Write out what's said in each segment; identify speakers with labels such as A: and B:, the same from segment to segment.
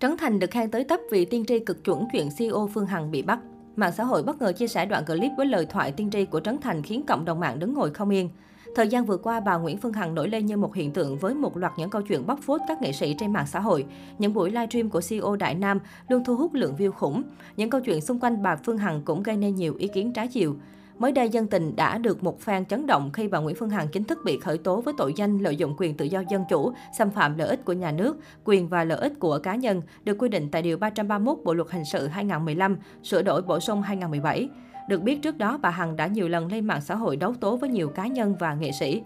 A: Trấn Thành được khen tới tấp vì tiên tri cực chuẩn chuyện CEO Phương Hằng bị bắt. Mạng xã hội bất ngờ chia sẻ đoạn clip với lời thoại tiên tri của Trấn Thành khiến cộng đồng mạng đứng ngồi không yên. Thời gian vừa qua, bà Nguyễn Phương Hằng nổi lên như một hiện tượng với một loạt những câu chuyện bóc phốt các nghệ sĩ trên mạng xã hội. Những buổi livestream của CEO Đại Nam luôn thu hút lượng view khủng. Những câu chuyện xung quanh bà Phương Hằng cũng gây nên nhiều ý kiến trái chiều. Mới đây, dân tình đã được một fan chấn động khi bà Nguyễn Phương Hằng chính thức bị khởi tố với tội danh lợi dụng quyền tự do dân chủ, xâm phạm lợi ích của nhà nước, quyền và lợi ích của cá nhân, được quy định tại Điều 331 Bộ Luật Hình sự 2015, sửa đổi bổ sung 2017. Được biết trước đó, bà Hằng đã nhiều lần lên mạng xã hội đấu tố với nhiều cá nhân và nghệ sĩ.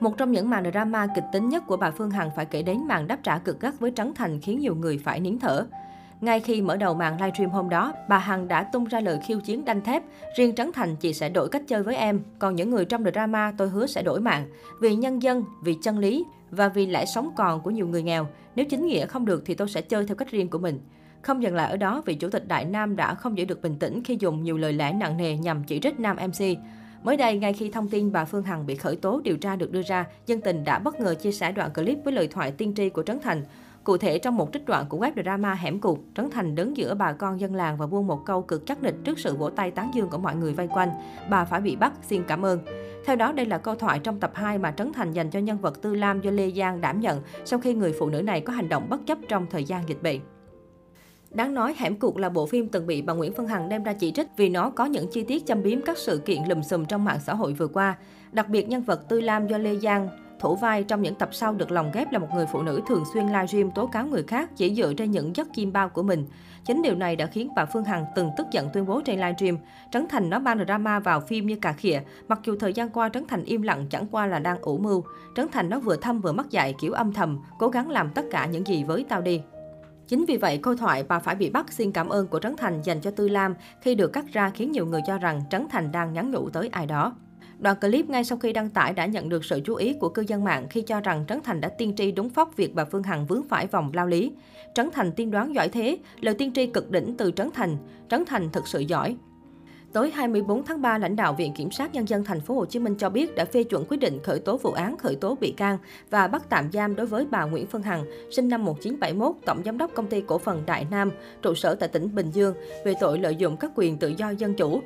A: Một trong những màn drama kịch tính nhất của bà Phương Hằng phải kể đến màn đáp trả cực gắt với Trấn Thành khiến nhiều người phải nín thở. Ngay khi mở đầu màn livestream hôm đó, bà Hằng đã tung ra lời khiêu chiến đanh thép. Riêng Trấn Thành, chị sẽ đổi cách chơi với em. Còn những người trong drama, tôi hứa sẽ đổi mạng. Vì nhân dân, vì chân lý và vì lẽ sống còn của nhiều người nghèo. Nếu chính nghĩa không được thì tôi sẽ chơi theo cách riêng của mình. Không dừng lại ở đó, vị chủ tịch Đại Nam đã không giữ được bình tĩnh khi dùng nhiều lời lẽ nặng nề nhằm chỉ trích nam MC. Mới đây, ngay khi thông tin bà Phương Hằng bị khởi tố điều tra được đưa ra, dân tình đã bất ngờ chia sẻ đoạn clip với lời thoại tiên tri của Trấn Thành. Cụ thể, trong một trích đoạn của web drama Hẻm Cụt, Trấn Thành đứng giữa bà con dân làng và buông một câu cực chắc nịch trước sự vỗ tay tán dương của mọi người vây quanh. Bà phải bị bắt, xin cảm ơn. Theo đó, đây là câu thoại trong tập 2 mà Trấn Thành dành cho nhân vật Tư Lam do Lê Giang đảm nhận sau khi người phụ nữ này có hành động bất chấp trong thời gian dịch bệnh. Đáng nói, Hẻm Cục là bộ phim từng bị bà Nguyễn Phương Hằng đem ra chỉ trích vì nó có những chi tiết châm biếm các sự kiện lùm xùm trong mạng xã hội vừa qua. Đặc biệt, nhân vật Tư Lam do Lê Giang thủ vai trong những tập sau được lồng ghép là một người phụ nữ thường xuyên livestream tố cáo người khác chỉ dựa trên những giấc chim bao của mình. Chính điều này đã khiến bà Phương Hằng từng tức giận tuyên bố trên livestream, Trấn Thành nó mang drama vào phim như cà khịa, mặc dù thời gian qua Trấn Thành im lặng chẳng qua là đang ủ mưu. Trấn Thành nó vừa thâm vừa mắc dạy kiểu âm thầm, cố gắng làm tất cả những gì với tao đi. Chính vì vậy, câu thoại bà phải bị bắt xin cảm ơn của Trấn Thành dành cho Tư Lam khi được cắt ra khiến nhiều người cho rằng Trấn Thành đang nhắn nhủ tới ai đó. Đoạn clip ngay sau khi đăng tải đã nhận được sự chú ý của cư dân mạng khi cho rằng Trấn Thành đã tiên tri đúng phóc việc bà Phương Hằng vướng phải vòng lao lý. Trấn Thành tiên đoán giỏi thế, lời tiên tri cực đỉnh từ Trấn Thành. Trấn Thành thực sự giỏi. Tối 24 tháng 3, lãnh đạo Viện Kiểm sát Nhân dân thành phố Hồ Chí Minh cho biết đã phê chuẩn quyết định khởi tố vụ án, khởi tố bị can và bắt tạm giam đối với bà Nguyễn Phương Hằng, sinh năm 1971, tổng giám đốc công ty cổ phần Đại Nam, trụ sở tại tỉnh Bình Dương, về tội lợi dụng các quyền tự do dân chủ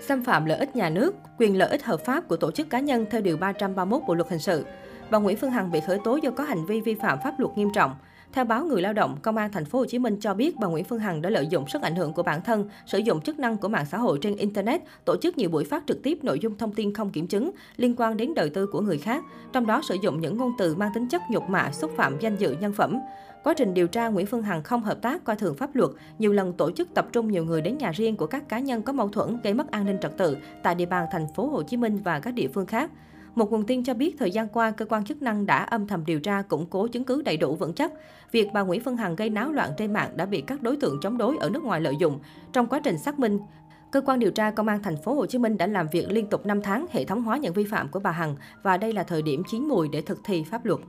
A: xâm phạm lợi ích nhà nước, quyền lợi ích hợp pháp của tổ chức cá nhân theo Điều 331 Bộ Luật Hình sự. Bà Nguyễn Phương Hằng bị khởi tố do có hành vi vi phạm pháp luật nghiêm trọng. Theo báo Người Lao động, Công an thành phố Hồ Chí Minh cho biết bà Nguyễn Phương Hằng đã lợi dụng sức ảnh hưởng của bản thân, sử dụng chức năng của mạng xã hội trên internet, tổ chức nhiều buổi phát trực tiếp nội dung thông tin không kiểm chứng liên quan đến đời tư của người khác, trong đó sử dụng những ngôn từ mang tính chất nhục mạ, xúc phạm danh dự nhân phẩm. Quá trình điều tra, Nguyễn Phương Hằng không hợp tác coi thường pháp luật, nhiều lần tổ chức tập trung nhiều người đến nhà riêng của các cá nhân có mâu thuẫn gây mất an ninh trật tự tại địa bàn thành phố Hồ Chí Minh và các địa phương khác. Một nguồn tin cho biết thời gian qua, cơ quan chức năng đã âm thầm điều tra, củng cố chứng cứ đầy đủ vững chắc. Việc bà Nguyễn Phương Hằng gây náo loạn trên mạng đã bị các đối tượng chống đối ở nước ngoài lợi dụng. Trong quá trình xác minh, Cơ quan điều tra Công an thành phố Hồ Chí Minh đã làm việc liên tục 5 tháng hệ thống hóa những vi phạm của bà Hằng và đây là thời điểm chín mùi để thực thi pháp luật.